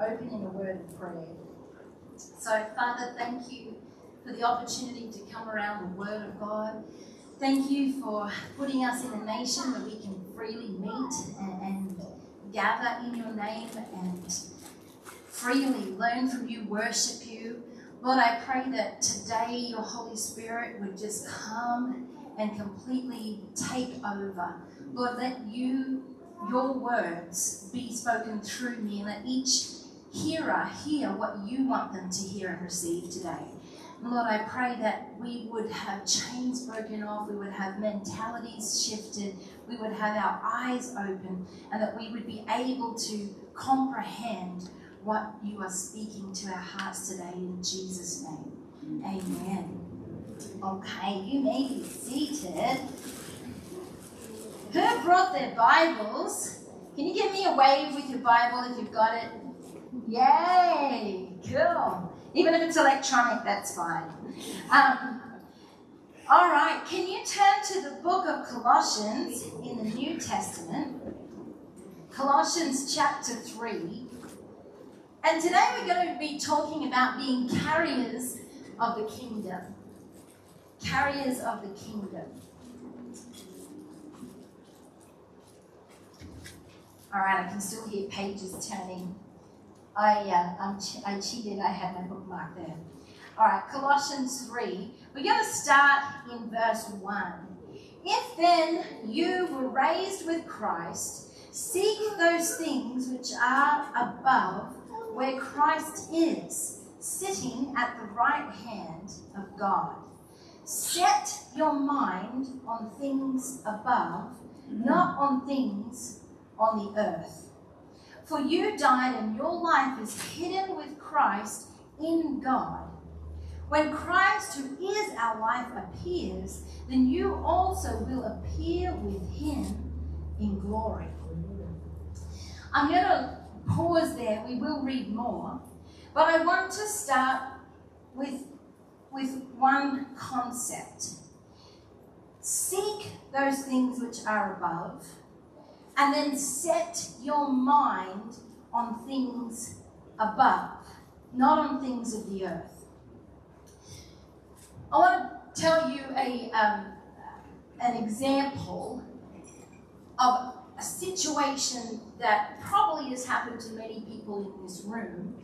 open in a word of prayer. So, Father, thank you for the opportunity to come around the Word of God. Thank you for putting us in a nation where we can freely meet and, and gather in your name and freely learn from you, worship you. Lord, I pray that today your Holy Spirit would just come and completely take over. Lord, let you, your words be spoken through me, and let each hearer hear what you want them to hear and receive today. Lord, I pray that we would have chains broken off, we would have mentalities shifted, we would have our eyes open, and that we would be able to comprehend what you are speaking to our hearts today in Jesus' name. Amen. Okay, you may be seated. Who brought their Bibles? Can you give me a wave with your Bible if you've got it? Yay! Cool. Even if it's electronic, that's fine. Um, all right, can you turn to the book of Colossians in the New Testament? Colossians chapter 3. And today we're going to be talking about being carriers of the kingdom. Carriers of the kingdom. All right, I can still hear pages turning. I, uh, I cheated, I had my bookmark there. All right, Colossians 3. We're going to start in verse 1. If then you were raised with Christ, seek those things which are above, where Christ is, sitting at the right hand of God. Set your mind on things above, not on things on the earth. For you died, and your life is hidden with Christ in God. When Christ, who is our life, appears, then you also will appear with him in glory. I'm going to pause there. We will read more. But I want to start with, with one concept. Seek those things which are above and then set your mind on things above, not on things of the earth. I want to tell you a, um, an example of a situation that probably has happened to many people in this room,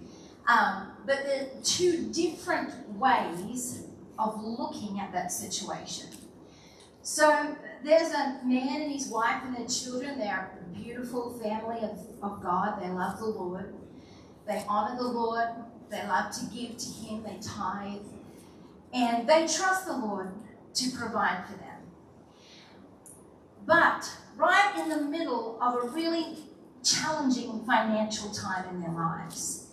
um, but there are two different ways of looking at that situation. So there's a man and his wife and their children. They're a beautiful family of, of God. They love the Lord. They honor the Lord. They love to give to Him. They tithe. And they trust the Lord to provide for them. But right in the middle of a really challenging financial time in their lives,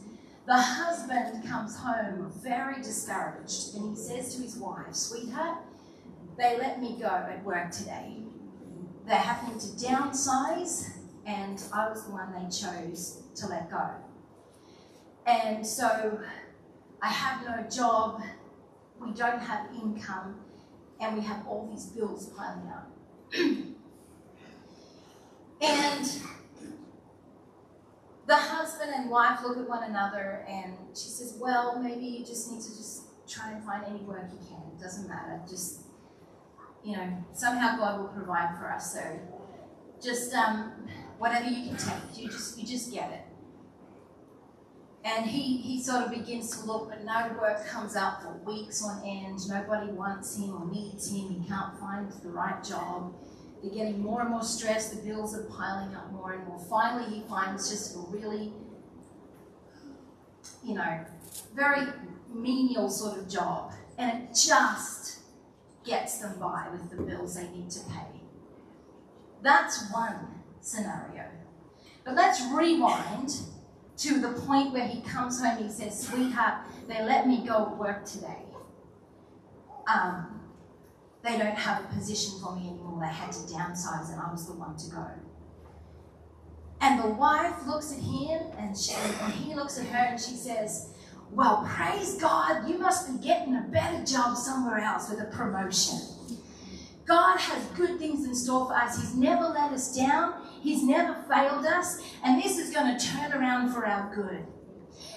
the husband comes home very discouraged and he says to his wife, Sweetheart, they let me go at work today. They're having to downsize, and I was the one they chose to let go. And so I have no job, we don't have income, and we have all these bills piling up. and the husband and wife look at one another, and she says, Well, maybe you just need to just try and find any work you can. It doesn't matter. Just you know, somehow God will provide for us. So just um, whatever you can take, you just you just get it. And he, he sort of begins to look, but no work comes up for weeks on end. Nobody wants him or needs him. He can't find the right job. They're getting more and more stressed. The bills are piling up more and more. Finally, he finds just a really, you know, very menial sort of job. And it just gets them by with the bills they need to pay. That's one scenario. But let's rewind to the point where he comes home he says, Sweetheart, they let me go at work today. Um, they don't have a position for me anymore. They had to downsize, and I was the one to go. And the wife looks at him, and, she, and he looks at her, and she says, well, praise God, you must be getting a better job somewhere else with a promotion. God has good things in store for us. He's never let us down, He's never failed us, and this is going to turn around for our good.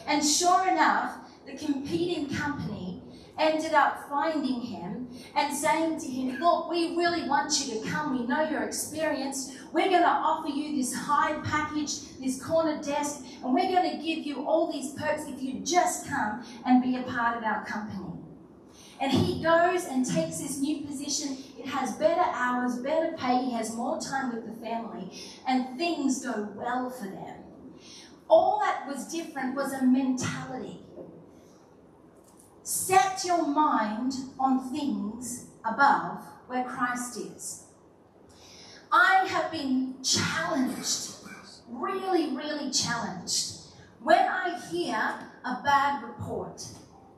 And sure enough, the competing company ended up finding him and saying to him, Look, we really want you to come. We know your experience. We're going to offer you this high package, this corner desk, and we're going to give you all these perks if you just come and be a part of our company. And he goes and takes this new position. It has better hours, better pay, he has more time with the family, and things go well for them. All that was different was a mentality. Set your mind on things above where Christ is. I have been challenged, really, really challenged, when I hear a bad report.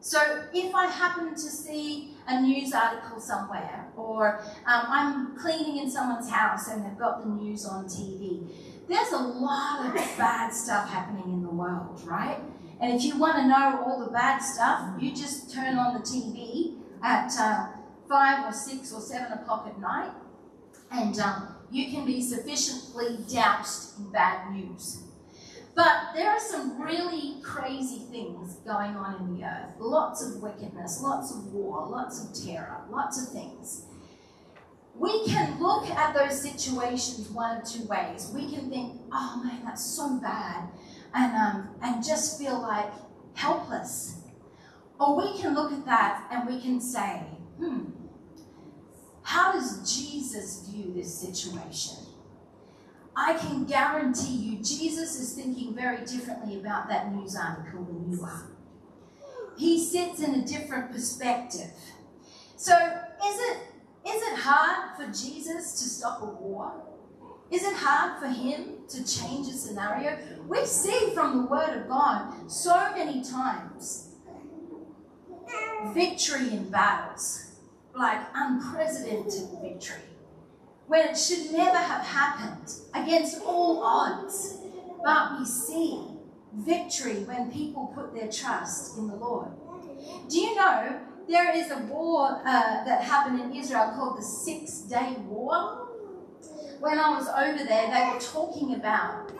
So if I happen to see a news article somewhere, or um, I'm cleaning in someone's house and they've got the news on TV, there's a lot of bad stuff happening in the world, right? And if you want to know all the bad stuff, you just turn on the TV at uh, five or six or seven o'clock at night, and um, you can be sufficiently doused in bad news. But there are some really crazy things going on in the earth. Lots of wickedness, lots of war, lots of terror, lots of things. We can look at those situations one of two ways. We can think, oh man, that's so bad, and, um, and just feel like helpless. Or we can look at that and we can say, hmm, how does Jesus view this situation? I can guarantee you, Jesus is thinking very differently about that news article than you are. He sits in a different perspective. So, is it, is it hard for Jesus to stop a war? Is it hard for him to change a scenario? We see from the Word of God so many times victory in battles, like unprecedented victory when it should never have happened against all odds. But we see victory when people put their trust in the Lord. Do you know there is a war uh, that happened in Israel called the Six Day War? When I was over there, they were talking about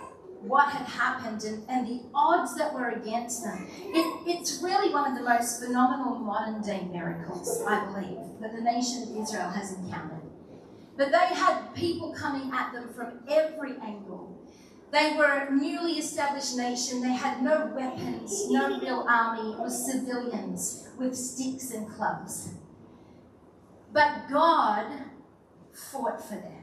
what had happened and, and the odds that were against them. It, it's really one of the most phenomenal modern day miracles, I believe, that the nation of Israel has encountered. But they had people coming at them from every angle. They were a newly established nation. They had no weapons, no real army. It was civilians with sticks and clubs. But God fought for them.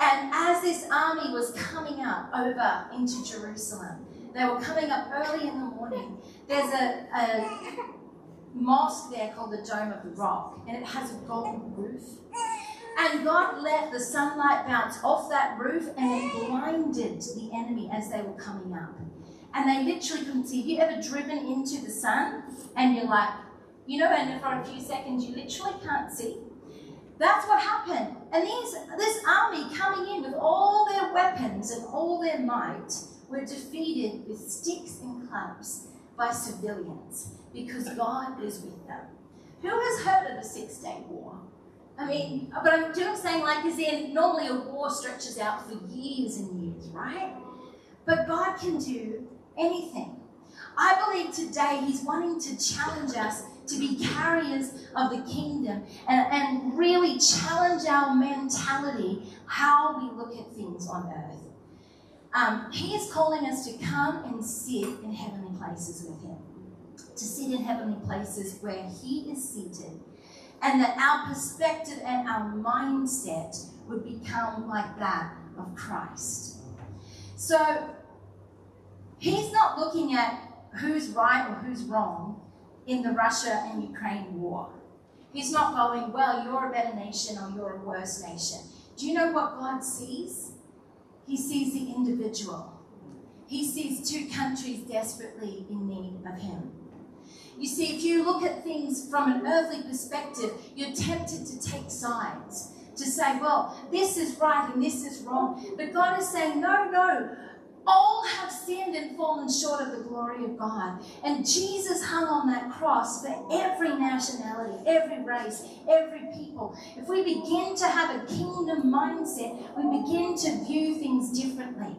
And as this army was coming up over into Jerusalem, they were coming up early in the morning. There's a, a mosque there called the Dome of the Rock, and it has a golden roof. And God let the sunlight bounce off that roof and it blinded the enemy as they were coming up. And they literally couldn't see. Have you ever driven into the sun and you're like, you know, and for a few seconds you literally can't see? That's what happened. And these, this army coming in with all their weapons and all their might were defeated with sticks and clubs by civilians because God is with them. Who has heard of the Six Day War? I mean, but I'm doing saying like is in normally a war stretches out for years and years, right? But God can do anything. I believe today He's wanting to challenge us to be carriers of the kingdom and, and really challenge our mentality, how we look at things on earth. Um, he is calling us to come and sit in heavenly places with Him, to sit in heavenly places where He is seated and that our perspective and our mindset would become like that of Christ. So he's not looking at who's right or who's wrong in the Russia and Ukraine war. He's not going, well, you're a better nation or you're a worse nation. Do you know what God sees? He sees the individual. He sees two countries desperately in need of Him. You see, if you look at things from an earthly perspective, you're tempted to take sides, to say, well, this is right and this is wrong. But God is saying, no, no. All have sinned and fallen short of the glory of God. And Jesus hung on that cross for every nationality, every race, every people. If we begin to have a kingdom mindset, we begin to view things differently.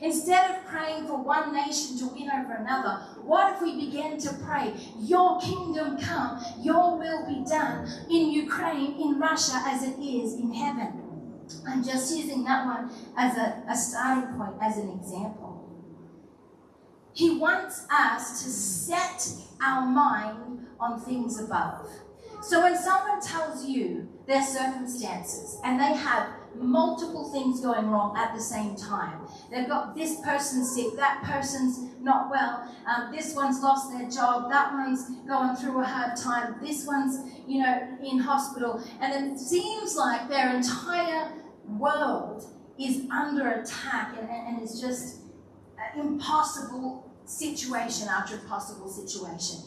Instead of praying for one nation to win over another, what if we began to pray, Your kingdom come, Your will be done in Ukraine, in Russia, as it is in heaven? I'm just using that one as a, a starting point, as an example. He wants us to set our mind on things above. So when someone tells you their circumstances and they have multiple things going wrong at the same time. They've got this person sick, that person's not well, um, this one's lost their job, that one's going through a hard time, this one's, you know, in hospital, and it seems like their entire world is under attack and, and, is just an impossible situation after impossible situation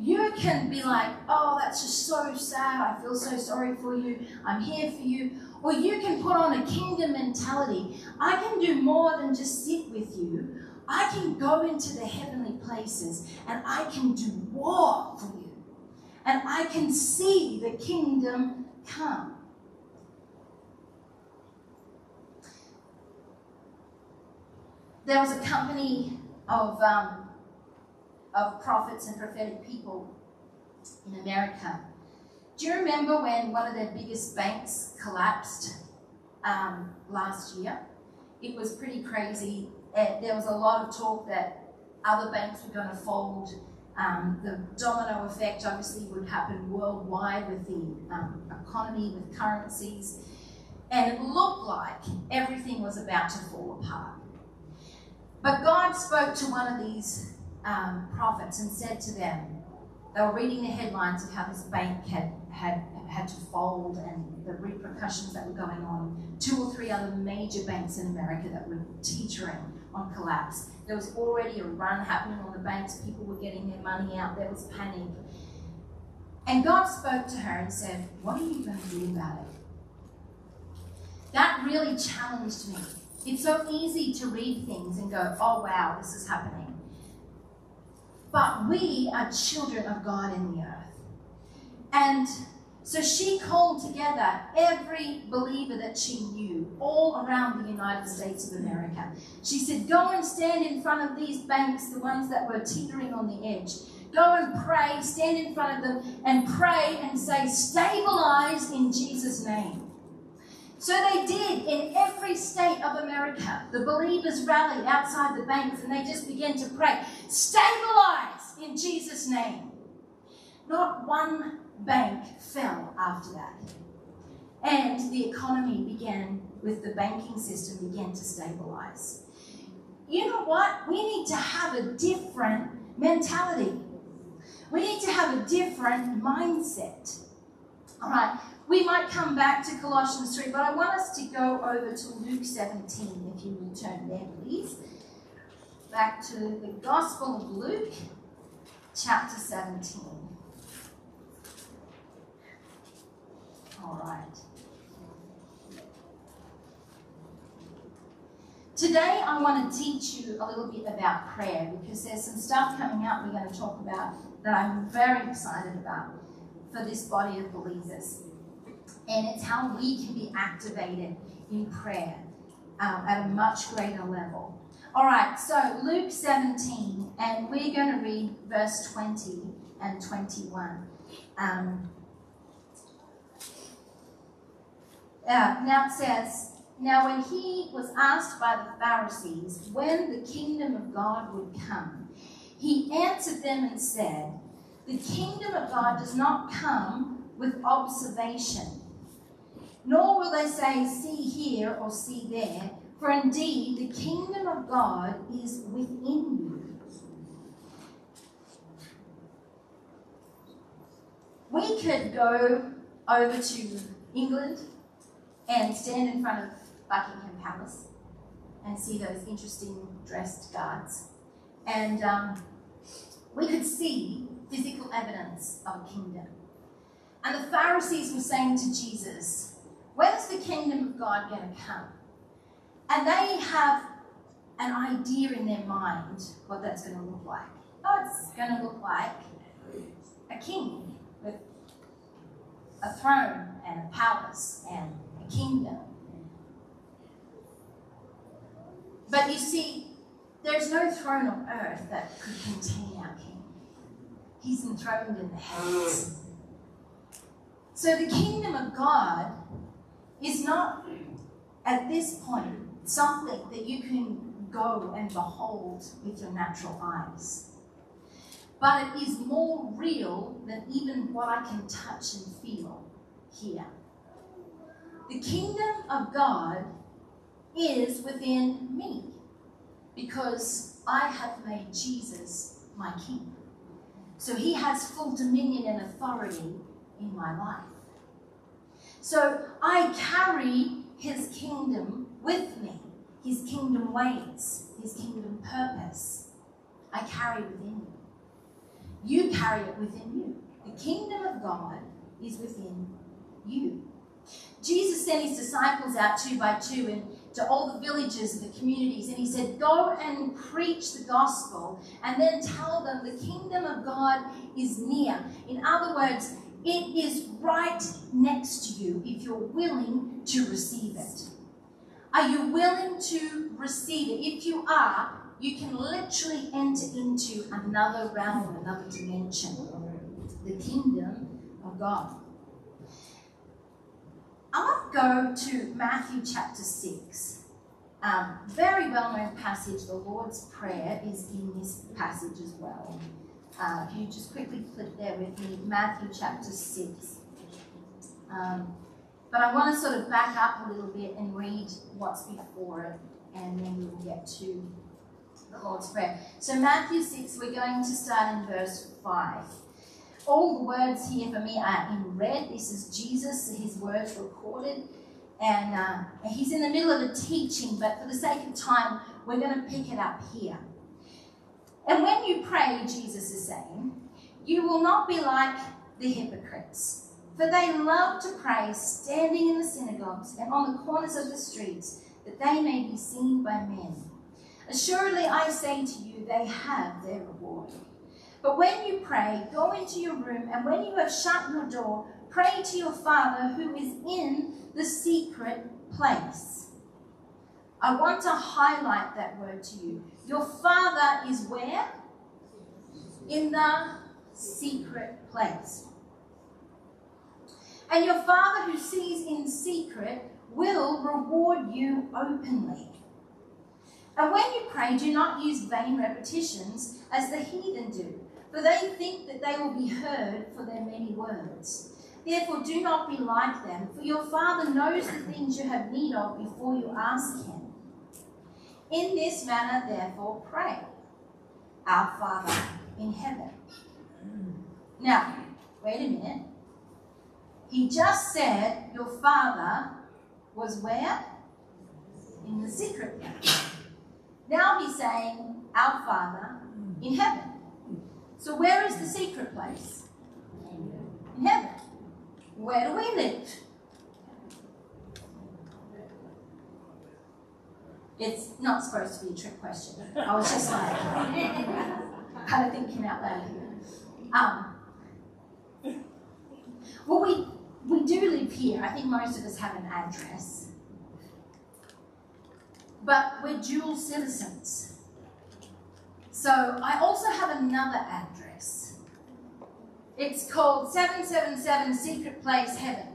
you can be like, oh, that's just so sad. I feel so sorry for you. I'm here for you. Or you can put on a kingdom mentality. I can do more than just sit with you. I can go into the heavenly places and I can do war for you. And I can see the kingdom come. There was a company of, um, of prophets and prophetic people in America do you remember when one of their biggest banks collapsed um, last year? It was pretty crazy. Uh, there was a lot of talk that other banks were going to fold. Um, the domino effect obviously would happen worldwide with the um, economy, with currencies. And it looked like everything was about to fall apart. But God spoke to one of these um, prophets and said to them, they were reading the headlines of how this bank had, had, had to fold and the repercussions that were going on. Two or three other major banks in America that were teetering on collapse. There was already a run happening on the banks. People were getting their money out. There was panic. And God spoke to her and said, What are you going to do about it? That really challenged me. It's so easy to read things and go, Oh, wow, this is happening. But we are children of God in the earth. And so she called together every believer that she knew all around the United States of America. She said, Go and stand in front of these banks, the ones that were teetering on the edge. Go and pray, stand in front of them and pray and say, Stabilize in Jesus' name. So they did in every state of America. The believers rallied outside the banks and they just began to pray, stabilize in Jesus' name. Not one bank fell after that. And the economy began, with the banking system, began to stabilize. You know what? We need to have a different mentality. We need to have a different mindset. All right, we might come back to Colossians 3, but I want us to go over to Luke 17, if you will turn there, please. Back to the Gospel of Luke, chapter 17. All right. Today, I want to teach you a little bit about prayer because there's some stuff coming up we're going to talk about that I'm very excited about for this body of believers and it's how we can be activated in prayer um, at a much greater level. All right, so Luke 17, and we're going to read verse 20 and 21. Um, uh, now it says, Now when he was asked by the Pharisees when the kingdom of God would come, he answered them and said, The kingdom of God does not come with observation nor will they say, See here or see there, for indeed the kingdom of God is within you. We could go over to England and stand in front of Buckingham Palace and see those interesting dressed guards. And um, we could see physical evidence of a kingdom. And the Pharisees were saying to Jesus, When's the kingdom of God going to come? And they have an idea in their mind what that's going to look like. Oh, it's going to look like a king with a throne and a palace and a kingdom. But you see, there's no throne on earth that could contain our King. He's enthroned in the heavens. So the kingdom of God is not, at this point, something that you can go and behold with your natural eyes. But it is more real than even what I can touch and feel here. The kingdom of God is within me because I have made Jesus my king. So he has full dominion and authority in my life. So I carry his kingdom with me, his kingdom ways, his kingdom purpose. I carry within you. You carry it within you. The kingdom of God is within you. Jesus sent his disciples out two by two and to all the villages and the communities, and he said, Go and preach the gospel, and then tell them the kingdom of God is near. In other words, it is right next to you if you're willing to receive it. Are you willing to receive it? If you are, you can literally enter into another realm, another dimension, the kingdom of God. I want to go to Matthew chapter 6. Um, very well known passage. The Lord's Prayer is in this passage as well. Uh, if you just quickly flip there with me, Matthew chapter 6. Um, but I want to sort of back up a little bit and read what's before it, and then we will get to the Lord's Prayer. So, Matthew 6, we're going to start in verse 5. All the words here for me are in red. This is Jesus, his words recorded. And uh, he's in the middle of a teaching, but for the sake of time, we're going to pick it up here. And when you pray, Jesus is saying, you will not be like the hypocrites, for they love to pray standing in the synagogues and on the corners of the streets, that they may be seen by men. Assuredly, I say to you, they have their reward. But when you pray, go into your room, and when you have shut your door, pray to your Father who is in the secret place. I want to highlight that word to you. Your Father is where? In the secret place. And your Father who sees in secret will reward you openly. And when you pray, do not use vain repetitions as the heathen do, for they think that they will be heard for their many words. Therefore, do not be like them, for your Father knows the things you have need of before you ask Him. In this manner, therefore, pray, Our Father in heaven. Now, wait a minute. He just said your Father was where? In the secret place. Now he's saying, Our Father in heaven. So, where is the secret place? In heaven. Where do we live? It's not supposed to be a trick question. I was just like, kind of thinking out loud here. Um, well, we, we do live here. I think most of us have an address. But we're dual citizens. So I also have another address. It's called 777 Secret Place Heaven.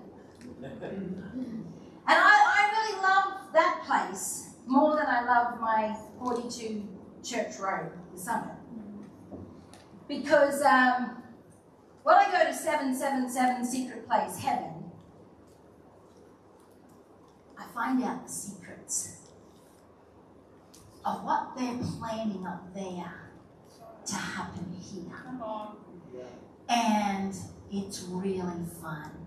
And I, I really love that place more than I love my 42 Church Road, the summit. Because um, when I go to 777 Secret Place Heaven, I find out the secrets of what they're planning up there to happen here. And it's really fun.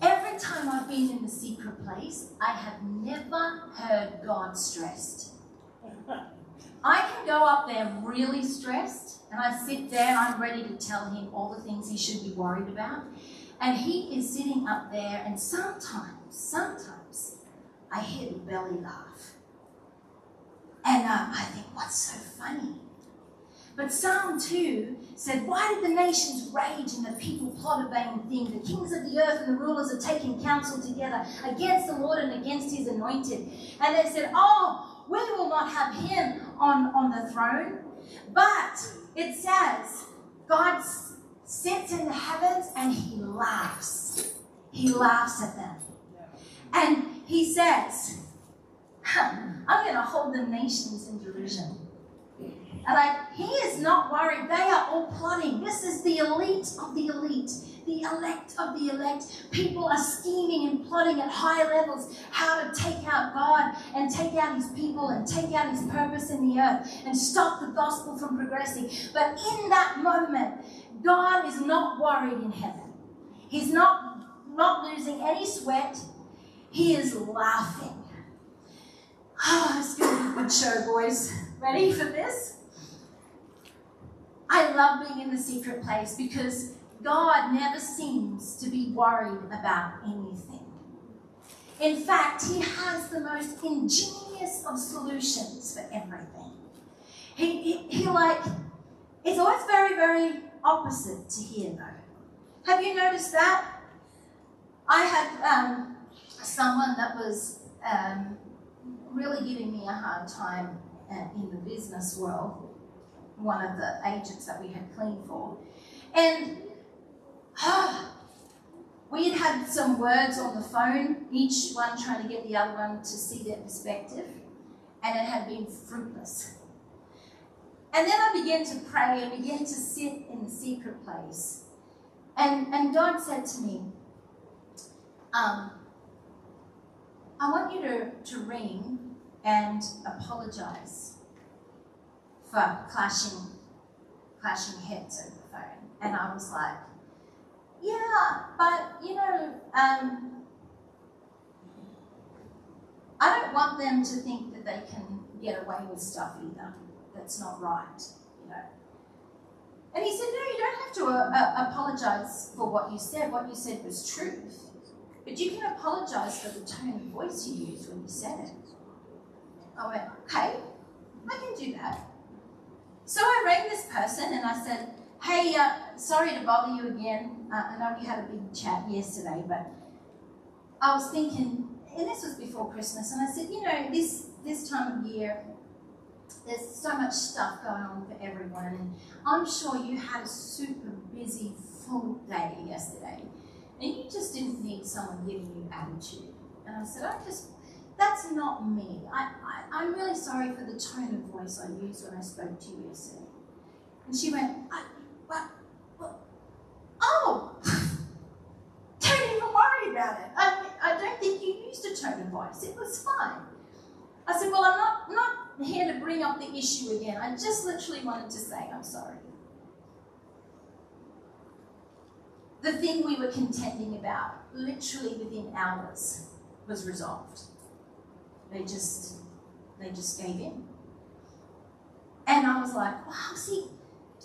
Every time I've been in the secret place, I have never heard God stressed. I can go up there really stressed, and I sit there and I'm ready to tell him all the things he should be worried about. And he is sitting up there, and sometimes, sometimes, I hear the belly laugh. And uh, I think, what's so funny? But Psalm 2 said, Why did the nations rage and the people plot a vain thing? The kings of the earth and the rulers are taking counsel together against the Lord and against his anointed. And they said, Oh, we will not have him on, on the throne. But it says, God sits in the heavens and he laughs. He laughs at them. And he says, I'm going to hold the nations in derision. Like, he is not worried. They are all plotting. This is the elite of the elite, the elect of the elect. People are scheming and plotting at high levels how to take out God and take out his people and take out his purpose in the earth and stop the gospel from progressing. But in that moment, God is not worried in heaven. He's not, not losing any sweat. He is laughing. Oh, it's going to be a good show, boys. Ready for this? I love being in the secret place because God never seems to be worried about anything. In fact, He has the most ingenious of solutions for everything. He, he, he like, it's always very, very opposite to here though. Have you noticed that? I had um, someone that was um, really giving me a hard time uh, in the business world one of the agents that we had cleaned for. And ah, we had had some words on the phone, each one trying to get the other one to see their perspective, and it had been fruitless. And then I began to pray and began to sit in the secret place. And, and God said to me, um, I want you to, to ring and apologize for clashing, clashing heads over the phone. And I was like, yeah, but you know, um, I don't want them to think that they can get away with stuff either. That's not right, you know. And he said, no, you don't have to uh, uh, apologize for what you said. What you said was truth. But you can apologize for the tone of voice you used when you said it. I went, okay, I can do that. So I rang this person and I said, hey, uh, sorry to bother you again. Uh, I know we had a big chat yesterday, but I was thinking, and this was before Christmas, and I said, you know, this this time of year, there's so much stuff going on for everyone, and I'm sure you had a super busy, full day yesterday, and you just didn't need someone giving you attitude. And I said, I just that's not me. I, I, am really sorry for the tone of voice I used when I spoke to you yesterday. And she went, I? Oh, don't even worry about it. I, I don't think you used a tone of voice. It was fine. I said, well, I'm not, not here to bring up the issue again. I just literally wanted to say I'm sorry. The thing we were contending about, literally within hours, was resolved. They just they just gave in. And I was like, wow, see,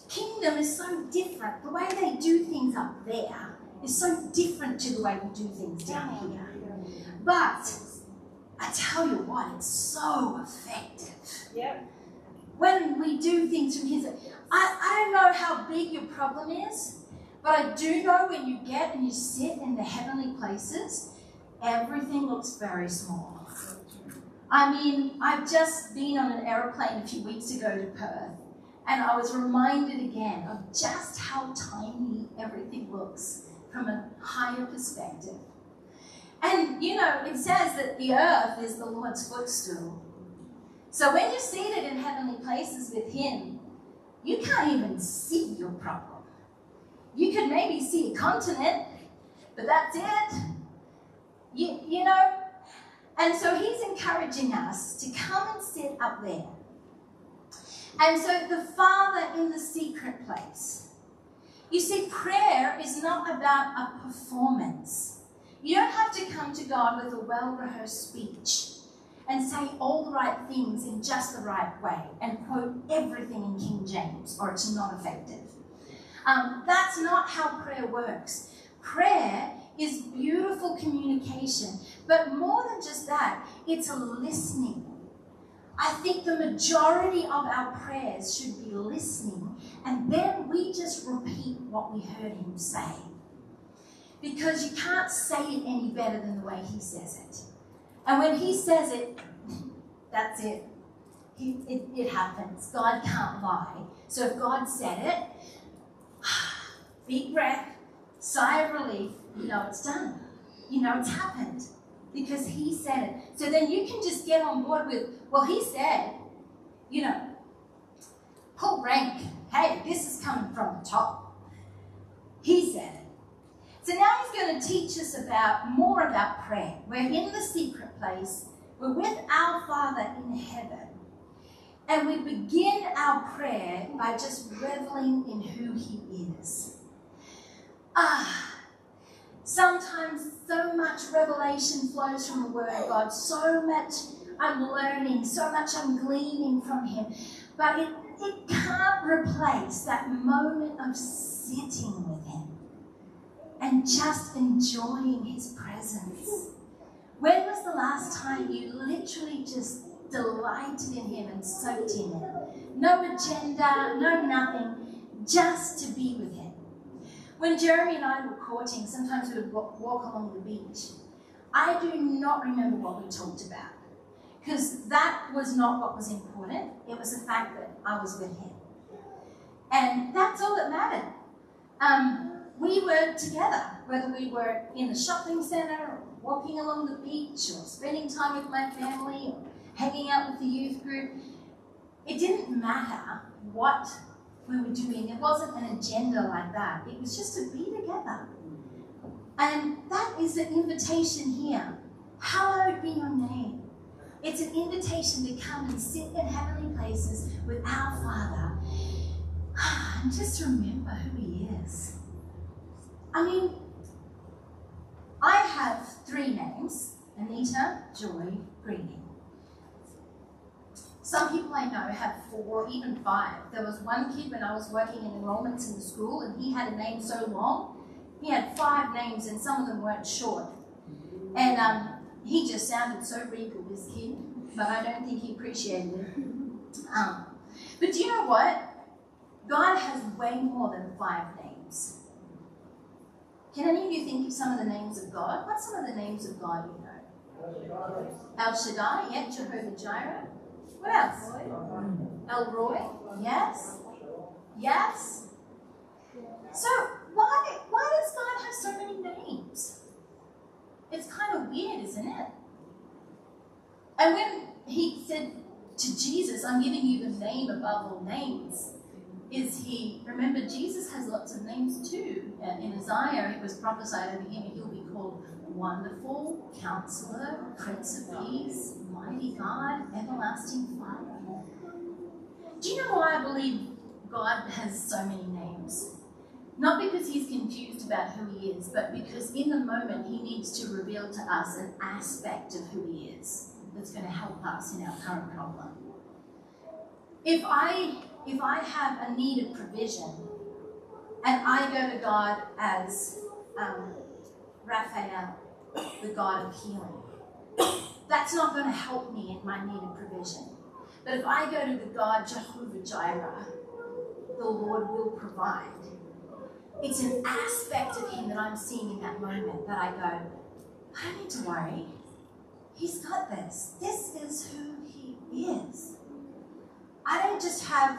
kingdom is so different. The way they do things up there is so different to the way we do things down here. But I tell you what, it's so effective. Yep. When we do things from His, I, I don't know how big your problem is, but I do know when you get and you sit in the heavenly places, everything looks very small. I mean, I've just been on an aeroplane a few weeks ago to Perth, and I was reminded again of just how tiny everything looks from a higher perspective. And you know, it says that the earth is the Lord's footstool. So when you're seated in heavenly places with Him, you can't even see your problem. You could maybe see a continent, but that's it. You, you know, and so he's encouraging us to come and sit up there. And so the Father in the secret place. You see, prayer is not about a performance. You don't have to come to God with a well rehearsed speech and say all the right things in just the right way and quote everything in King James, or it's not effective. Um, that's not how prayer works. Prayer is beautiful communication. But more than just that, it's a listening. I think the majority of our prayers should be listening, and then we just repeat what we heard him say. Because you can't say it any better than the way he says it. And when he says it, That's it. It. It happens. God can't lie. So if God said it, big breath, sigh of relief, you know it's done. You know it's happened because He said it. So then you can just get on board with, well, He said, you know, pull rank. Hey, this is coming from the top. He said it. So now he's going to teach us about more about prayer. We're in the secret place. We're with our Father in heaven. And we begin our prayer by just reveling in who he is. Ah, sometimes so much revelation flows from the Word of God, so much I'm learning, so much I'm gleaning from him. But it, it can't replace that moment of sitting with him and just enjoying his presence. When was the last time you literally just delighted in him and soaked in it? No agenda, no nothing, just to be with him. When Jeremy and I were courting, sometimes we would walk along the beach. I do not remember what we talked about because that was not what was important. It was the fact that I was with him. And that's all that mattered. Um, we were together, whether we were in the shopping centre or walking along the beach or spending time with my family or hanging out with the youth group. It didn't matter what we were doing. It wasn't an agenda like that. It was just to be together. And that is the invitation here. Hallowed be your name. It's an invitation to come and sit in heavenly places with our Father ah, and just remember who He is. I mean, I have three names Anita, Joy, Greening. Some people I know have four, or even five. There was one kid when I was working in enrollments in the school, and he had a name so long, he had five names, and some of them weren't short. And um, he just sounded so regal, this kid, but I don't think he appreciated it. Um, but do you know what? God has way more than five names. Can any of you think of some of the names of God? What's some of the names of God you know? El Shaddai, yeah, Jehovah Jireh. What else? El Roi, yes. Yes. So why why does God have so many names? It's kind of weird, isn't it? And when he said to Jesus, I'm giving you the name above all names, is he, remember, Jesus has lots of names too. Uh, in Isaiah, it was prophesied over him, he'll be called Wonderful, Counselor, Prince of Peace, Mighty God, Everlasting Father. Do you know why I believe God has so many names? Not because he's confused about who he is, but because in the moment he needs to reveal to us an aspect of who he is that's going to help us in our current problem. If I if I have a need of provision and I go to God as um, Raphael, the God of healing, that's not going to help me in my need of provision. But if I go to the God Jehovah Jireh, the Lord will provide. It's an aspect of Him that I'm seeing in that moment that I go, I don't need to worry. He's got this. This is who He is. I don't just have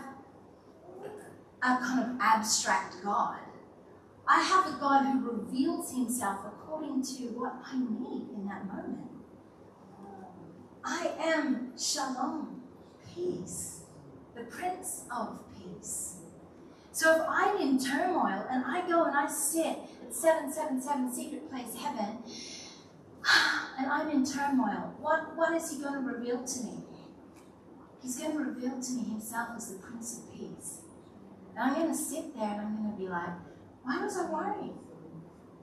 a kind of abstract God. I have a God who reveals himself according to what I need in that moment. I am Shalom, peace, the Prince of Peace. So if I'm in turmoil and I go and I sit at 777 Secret Place Heaven and I'm in turmoil, what, what is he going to reveal to me? He's going to reveal to me himself as the Prince of Peace. And I'm going to sit there and I'm going to be like, why was I worried?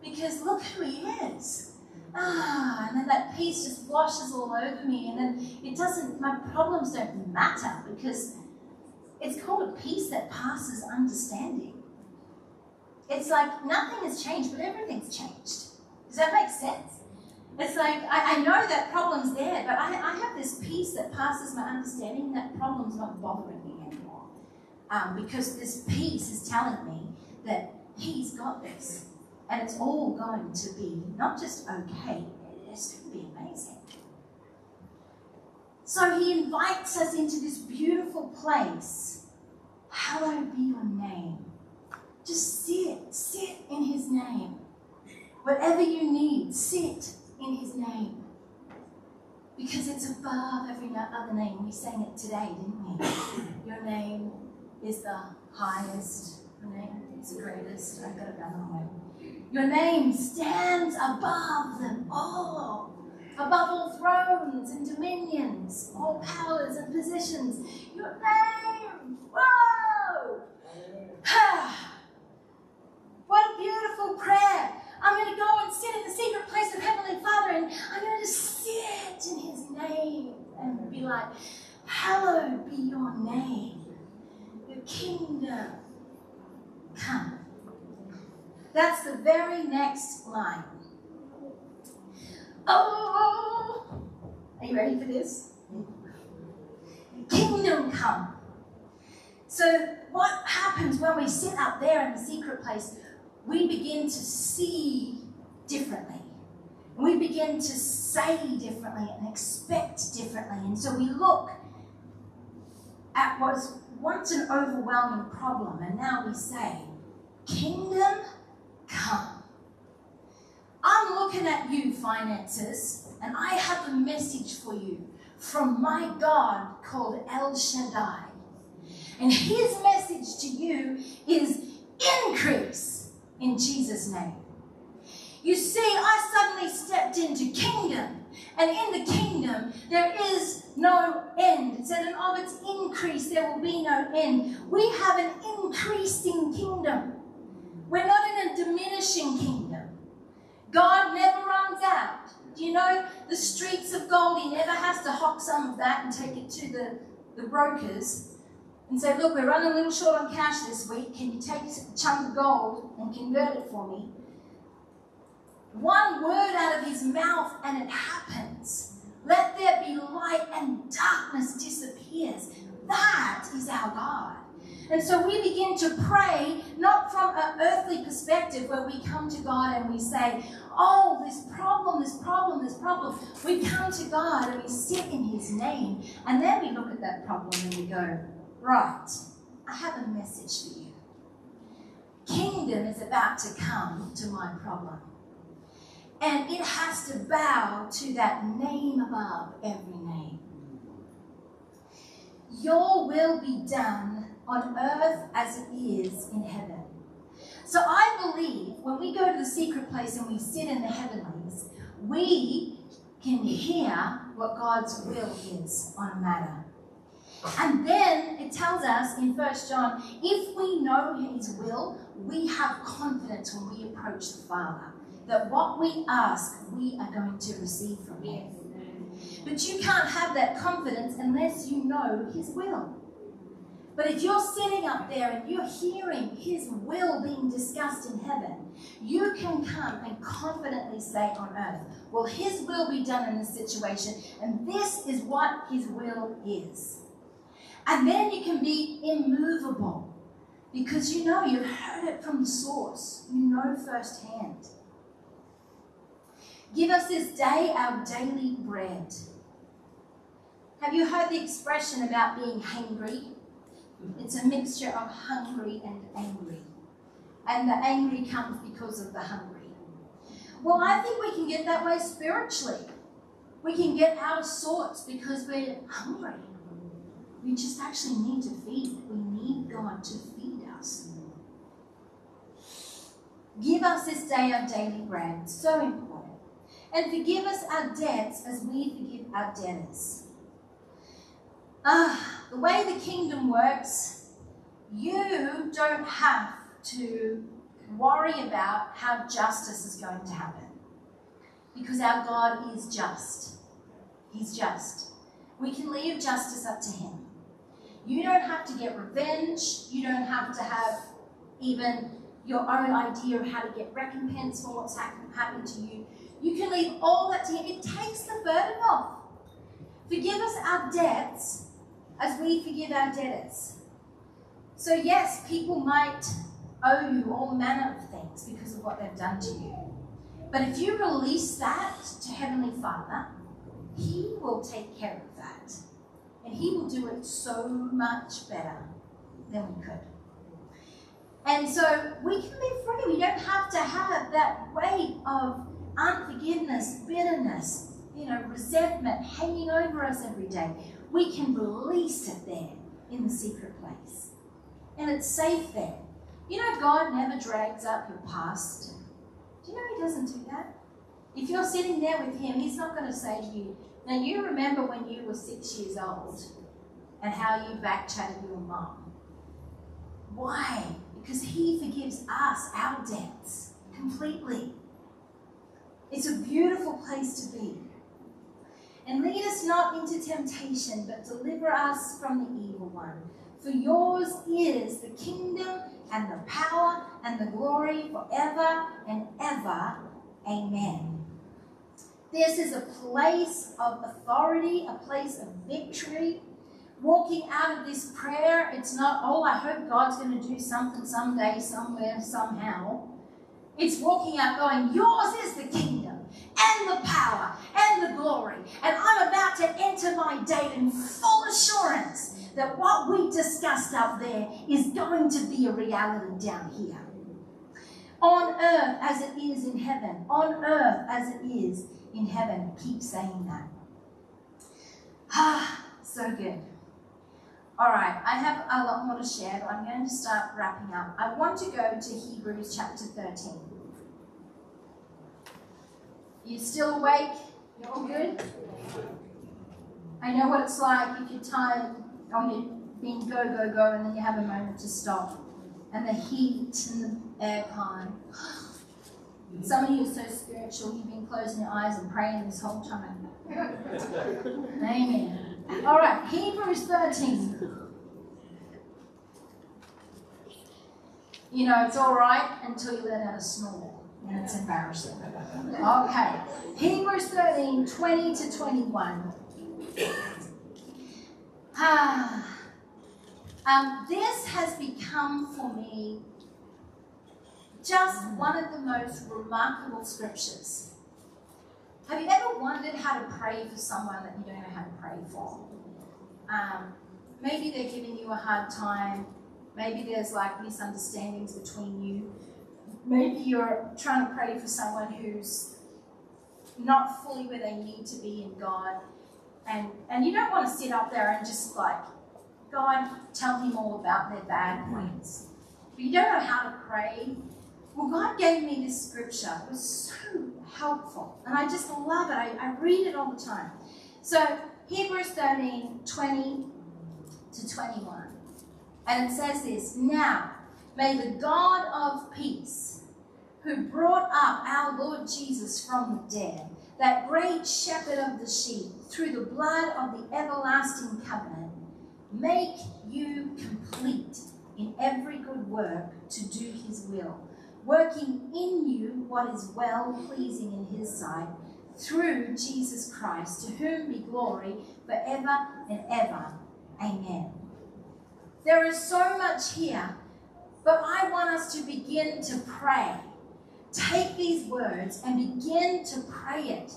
Because look who he is. Ah, and then that peace just washes all over me, and then it doesn't, my problems don't matter because it's called a peace that passes understanding. It's like nothing has changed, but everything's changed. Does that make sense? It's like I, I know that problem's there, but I, I have this peace that passes my understanding, that problem's not bothering me anymore. um, because this peace is telling me that He's got this. And it's all going to be not just okay, it's going to be amazing. So he invites us into this beautiful place. Hallowed be your name. Just sit, sit in his name. Whatever you need, sit in his name. Because it's above every other name. We sang it today, didn't we? Your name is the highest. Name is the greatest. I got it down the way. Your name stands above them all above all thrones and dominions, all powers and positions. Your name, whoa! what a beautiful prayer. I'm going to go and sit in the secret place of Heavenly Father and I'm going to sit in His name and be like, Hallowed be your name, your kingdom come. That's the very next line. Oh, are you ready for this? Kingdom come. So, what happens when we sit up there in the secret place? We begin to see differently. We begin to say differently and expect differently. And so we look at what was once an overwhelming problem, and now we say, Kingdom come. I'm looking at you, finances, and I have a message for you from my God called El Shaddai. And his message to you is increase in Jesus' name. You see, I suddenly stepped into kingdom, and in the kingdom there is no end. It said, and of its increase there will be no end. We have an increasing kingdom. We're not in a diminishing kingdom. God never runs out. Do you know the streets of gold? He never has to hawk some of that and take it to the, the brokers and say, Look, we're running a little short on cash this week. Can you take a chunk of gold and convert it for me? One word out of his mouth and it happens. Let there be light and darkness disappears. That is our God. And so we begin to pray not from an earthly perspective where we come to God and we say, Oh, this problem, this problem, this problem. We come to God and we sit in His name, and then we look at that problem and we go, Right, I have a message for you. Kingdom is about to come to my problem. And it has to bow to that name above every name. Your will be done on earth as it is in heaven. So I believe when we go to the secret place and we sit in the heavenlies, we can hear what God's will is on a matter. And then it tells us in First John, if we know his will, we have confidence when we approach the Father that what we ask, we are going to receive from him. But you can't have that confidence unless you know his will. But if you're sitting up there and you're hearing His will being discussed in heaven, you can come and confidently say on earth, Well, His will be done in this situation, and this is what His will is. And then you can be immovable because you know you've heard it from the source, you know firsthand. Give us this day our daily bread. Have you heard the expression about being hangry? It's a mixture of hungry and angry. And the angry comes because of the hungry. Well, I think we can get that way spiritually. We can get out of sorts because we're hungry. We just actually need to feed. We need God to feed us. Give us this day our daily bread. So important. And forgive us our debts as we forgive our debtors. Ah, the way the kingdom works, you don't have to worry about how justice is going to happen. Because our God is just. He's just. We can leave justice up to Him. You don't have to get revenge. You don't have to have even your own idea of how to get recompense for what's happened to you. You can leave all that to Him. It takes the burden off. Forgive us our debts as we forgive our debtors. So, yes, people might owe you all manner of things because of what they've done to you. But if you release that to Heavenly Father, He will take care of that. And He will do it so much better than we could. And so we can be free. We don't have to have that weight of bitterness, you know, resentment hanging over us every day. We can release it there in the secret place. And it's safe there. You know, God never drags up your past. Do you know He doesn't do that? If you're sitting there with Him, He's not going to say to you, Now you remember when you were six years old and how you backchatted your mom. Why? Because He forgives us our debts completely. It's a beautiful place to be. And lead us not into temptation, but deliver us from the evil one. For yours is the kingdom and the power and the glory forever and ever. Amen. This is a place of authority, a place of victory. Walking out of this prayer, it's not, oh, I hope God's going to do something someday, somewhere, somehow. It's walking out going, Yours is the kingdom and the power and the glory. And I'm about to enter my day in full assurance that what we discussed up there is going to be a reality down here. On earth as it is in heaven. On earth as it is in heaven. Keep saying that. Ah, so good. All right, I have a lot more to share, but I'm going to start wrapping up. I want to go to Hebrews chapter 13. You still awake? You're all good? I know what it's like if you're tired or you've been go, go, go, and then you have a moment to stop. And the heat and the aircon. Some of you are so spiritual, you've been closing your eyes and praying this whole time. Amen. All right, Hebrews 13. You know, it's all right until you let out a snore, and it's embarrassing. Okay, Hebrews 13 20 to 21. Ah, um, this has become for me just one of the most remarkable scriptures. Have you ever wondered how to pray for someone that you don't know how to pray for? Um, maybe they're giving you a hard time. Maybe there's like misunderstandings between you. Maybe you're trying to pray for someone who's not fully where they need to be in God. And, and you don't want to sit up there and just like, God, tell him all about their bad points. But you don't know how to pray. Well, God gave me this scripture. It was so helpful. And I just love it. I, I read it all the time. So, Hebrews 13 20 to 21. And it says this Now, may the God of peace, who brought up our Lord Jesus from the dead, that great shepherd of the sheep, through the blood of the everlasting covenant, make you complete in every good work to do his will working in you what is well pleasing in his sight through Jesus Christ, to whom be glory forever and ever. Amen. There is so much here, but I want us to begin to pray. Take these words and begin to pray it.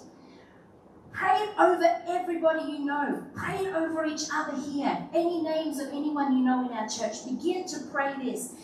Pray it over everybody you know. Pray it over each other here. Any names of anyone you know in our church. Begin to pray this.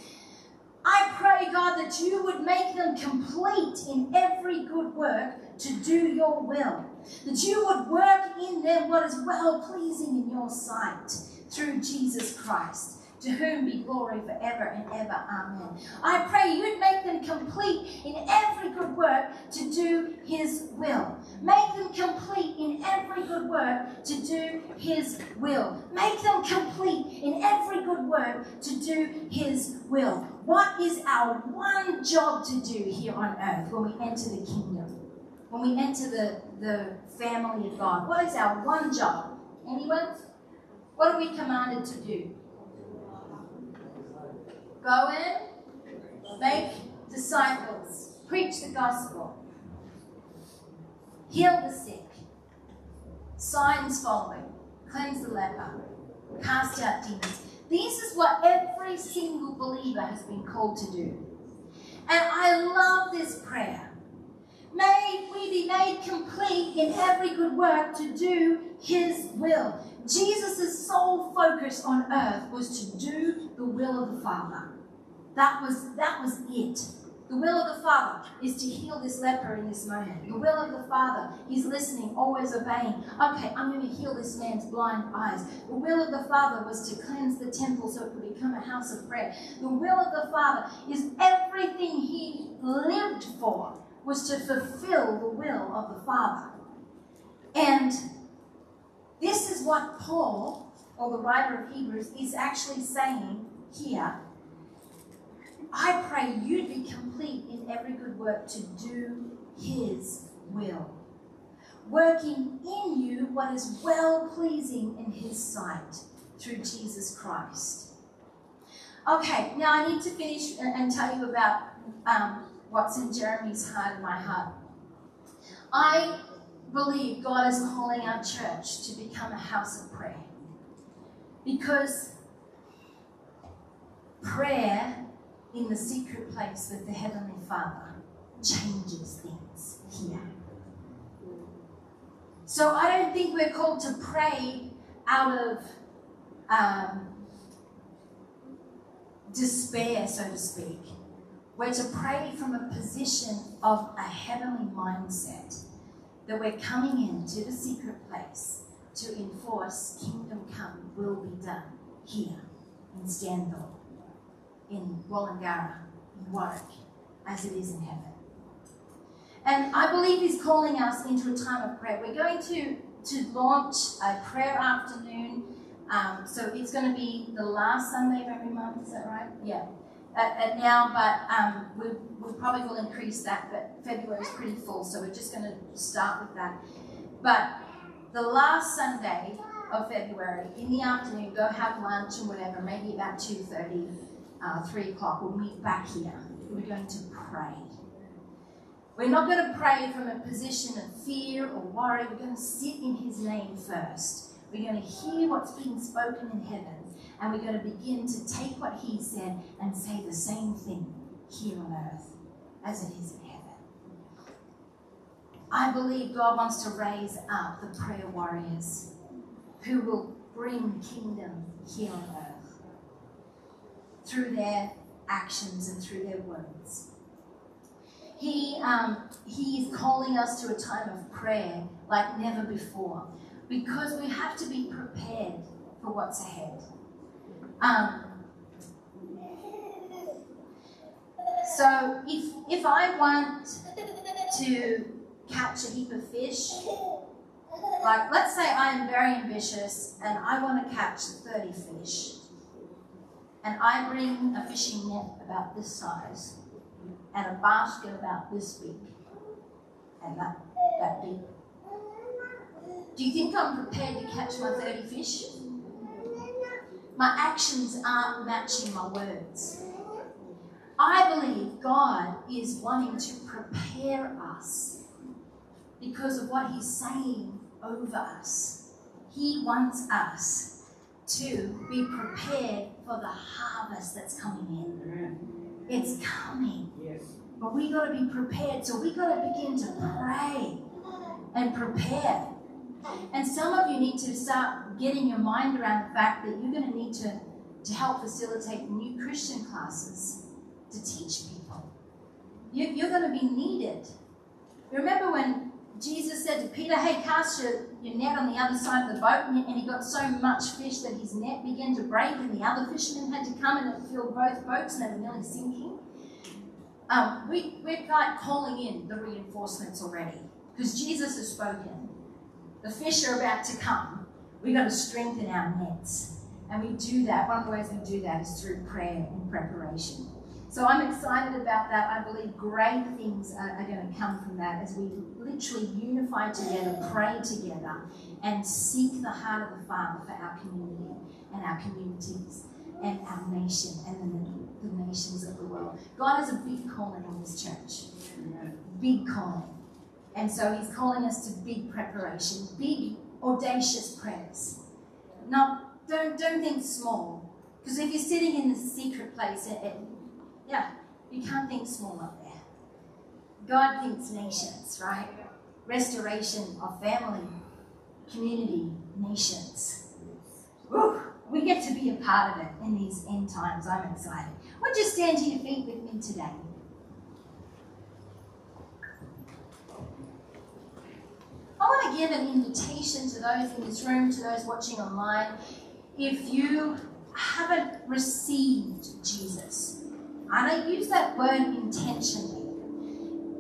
I pray, God, that you would make them complete in every good work to do your will. That you would work in them what is well pleasing in your sight through Jesus Christ to whom be glory forever and ever. Amen. I pray you'd make them complete in every good work to do his will. Make them complete in every good work to do his will. Make them complete in every good work to do his will. What is our one job to do here on earth when we enter the kingdom? When we enter the, the family of God? What is our one job? Anyone? What are we commanded to do? Go in, make disciples, preach the gospel, heal the sick, signs following, cleanse the leper, cast out demons. This is what every single believer has been called to do. And I love this prayer may we be made complete in every good work to do his will. Jesus' sole focus on earth was to do the will of the Father. That was that was it. The will of the Father is to heal this leper in this moment. The will of the Father, He's listening, always obeying. Okay, I'm going to heal this man's blind eyes. The will of the Father was to cleanse the temple so it could become a house of prayer. The will of the Father is everything He lived for was to fulfill the will of the Father. And this is what Paul, or the writer of Hebrews, is actually saying here I pray you'd be complete in every good work to do His will, working in you what is well pleasing in His sight through Jesus Christ. Okay, now I need to finish and tell you about um, what's in Jeremy's heart my heart. I believe God is calling our church to become a house of prayer because prayer in the secret place with the Heavenly Father changes things here. So I don't think we're called to pray out of um, despair, so to speak. We're to pray from a position of a heavenly mindset that we're coming into the secret place to enforce kingdom come will be done here in Stanthorpe in Woolloongabba, in Warwick, as it is in heaven. And I believe He's calling us into a time of prayer. We're going to, to launch a prayer afternoon. Um, so it's going to be the last Sunday of every month, is that right? Yeah. At, now, but um, we, we probably will increase that, but February is pretty full, so we're just going to start with that. But the last Sunday of February, in the afternoon, go have lunch and whatever, maybe about 2.30 uh, three o'clock, we'll meet back here. We're going to pray. We're not going to pray from a position of fear or worry. We're going to sit in His name first. We're going to hear what's being spoken in heaven, and we're going to begin to take what He said and say the same thing here on earth as it is in heaven. I believe God wants to raise up the prayer warriors who will bring kingdom here on earth through their actions and through their words. He, um, he is calling us to a time of prayer like never before because we have to be prepared for what's ahead. Um, so if, if I want to catch a heap of fish, like let's say I am very ambitious and I want to catch 30 fish and I bring a fishing net about this size and a basket about this big and that, that big. Do you think I'm prepared to catch my 30 fish? My actions aren't matching my words. I believe God is wanting to prepare us because of what He's saying over us. He wants us to be prepared for the harvest that's coming in. It's coming. Yes. But we got to be prepared. So we got to begin to pray and prepare. And some of you need to start getting your mind around the fact that you're going to need to, to help facilitate new Christian classes to teach people. You, you're going to be needed. Remember when Jesus said to Peter, Hey, cast your, your net on the other side of the boat. And he got so much fish that his net began to break, and the other fishermen had to come and fill both boats, and they were nearly sinking. Um, we, we're like calling in the reinforcements already because Jesus has spoken. The fish are about to come. We've got to strengthen our nets. And we do that. One of the ways we do that is through prayer and preparation. So I'm excited about that. I believe great things are, are going to come from that as we literally unify together, pray together, and seek the heart of the Father for our community and our communities and our nation and the, the nations of the world. God has a big calling on this church. Big calling. And so he's calling us to big preparation, big, audacious prayers. Now, don't, don't think small. Because if you're sitting in the secret place, it, it, yeah, you can't think small up there. God thinks nations, right? Restoration of family, community, nations. We get to be a part of it in these end times. I'm excited. Would you stand to your feet with me today? I want to give an invitation to those in this room, to those watching online. If you haven't received Jesus, and I use that word intentionally,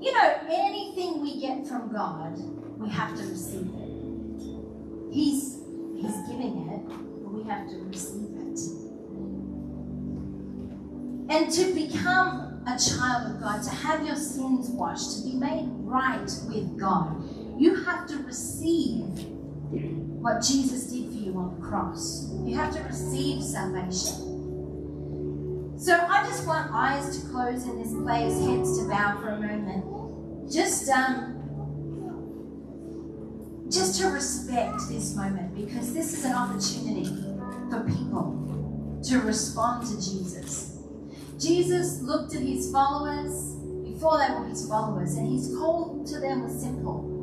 you know, anything we get from God, we have to receive it. He's He's giving it, but we have to receive it. And to become a child of God, to have your sins washed, to be made right with God, you have to receive what Jesus did for you on the cross. You have to receive salvation. So I just want eyes to close in this place, heads to bow for a moment. Just um just to respect this moment because this is an opportunity for people to respond to Jesus. Jesus looked at his followers before they were his followers and his call to them was simple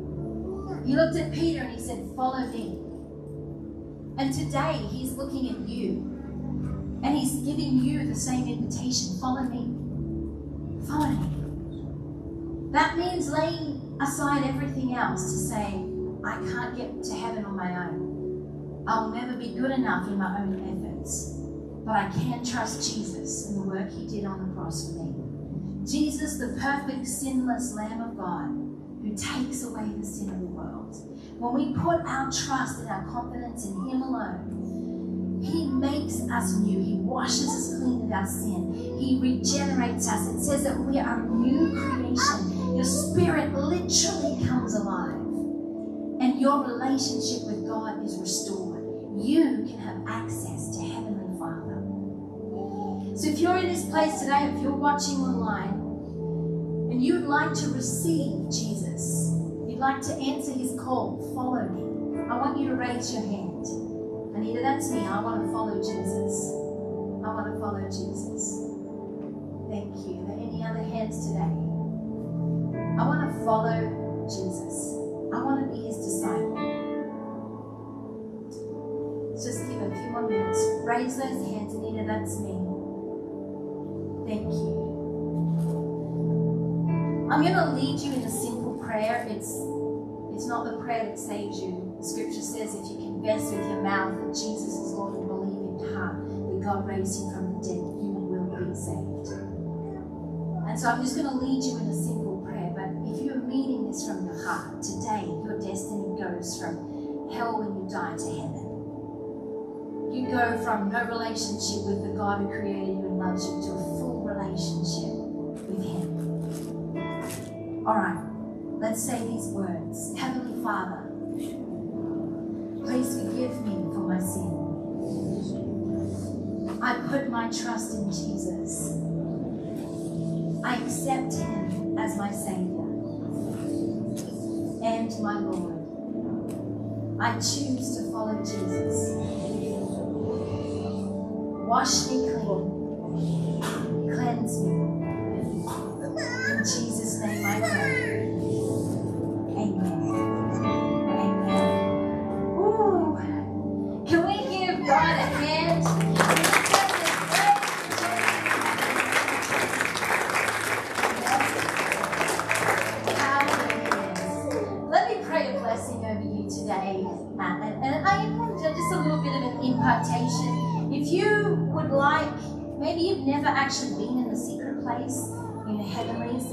he looked at Peter and he said, Follow me. And today he's looking at you and he's giving you the same invitation follow me. Follow me. That means laying aside everything else to say, I can't get to heaven on my own. I'll never be good enough in my own efforts. But I can trust Jesus and the work he did on the cross for me. Jesus, the perfect, sinless Lamb of God, who takes away the sin of the world. When we put our trust and our confidence in Him alone, He makes us new. He washes us clean of our sin. He regenerates us. It says that we are a new creation. Your spirit literally comes alive. And your relationship with God is restored. You can have access to Heavenly Father. So if you're in this place today, if you're watching online, you'd like to receive Jesus, you'd like to answer his call, follow me, I want you to raise your hand. Anita, that's me. I want to follow Jesus. I want to follow Jesus. Thank you. Are there any other hands today? I want to follow Jesus. I want to be his disciple. Just give a few more minutes. Raise those hands, Anita, that's me. Thank you. I'm going to lead you in a simple prayer. It's it's not the prayer that saves you. Scripture says if you confess with your mouth that Jesus is Lord and believe in your heart that God raised him from the dead, you will be saved. And so I'm just going to lead you in a simple prayer. But if you're meaning this from your heart, today your destiny goes from hell when you die to heaven. You go from no relationship with the God who created you and loves you to a full relationship with Him. All right, let's say these words Heavenly Father, please forgive me for my sin. I put my trust in Jesus. I accept Him as my Savior and my Lord. I choose to follow Jesus. Wash me clean, cleanse me.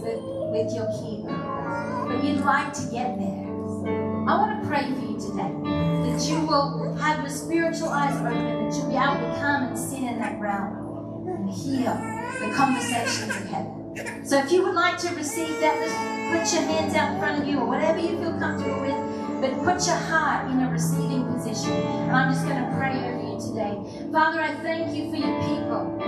With, with your King, but you'd like to get there. I want to pray for you today that you will have your spiritual eyes open, that you'll be able to come and sit in that realm and hear the conversations of heaven. So if you would like to receive that, just put your hands out in front of you or whatever you feel comfortable with, but put your heart in a receiving position. And I'm just going to pray over you today. Father, I thank you for your people.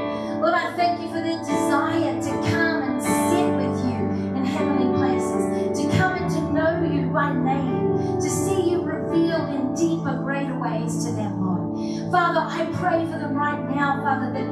I pray for them right now, Father, that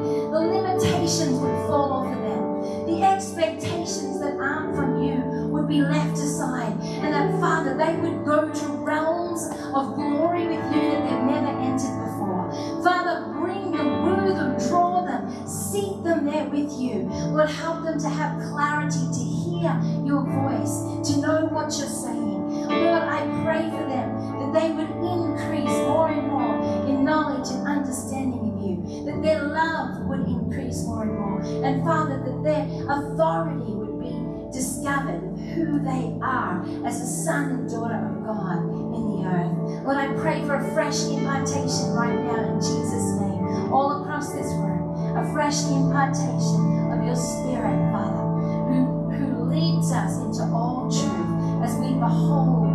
as a son and daughter of God in the earth. Lord, I pray for a fresh impartation right now in Jesus' name, all across this room, a fresh impartation of your spirit, Father, who, who leads us into all truth as we behold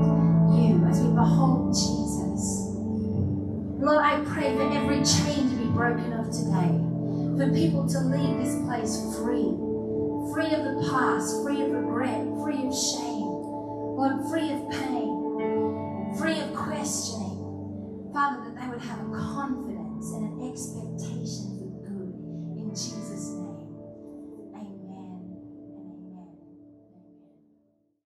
you, as we behold Jesus. Lord, I pray for every chain to be broken off today, for people to leave this place free free of the past, free of regret, free of shame, Lord, free of pain, free of questioning. Father, that they would have a confidence and an expectation for good in Jesus' name.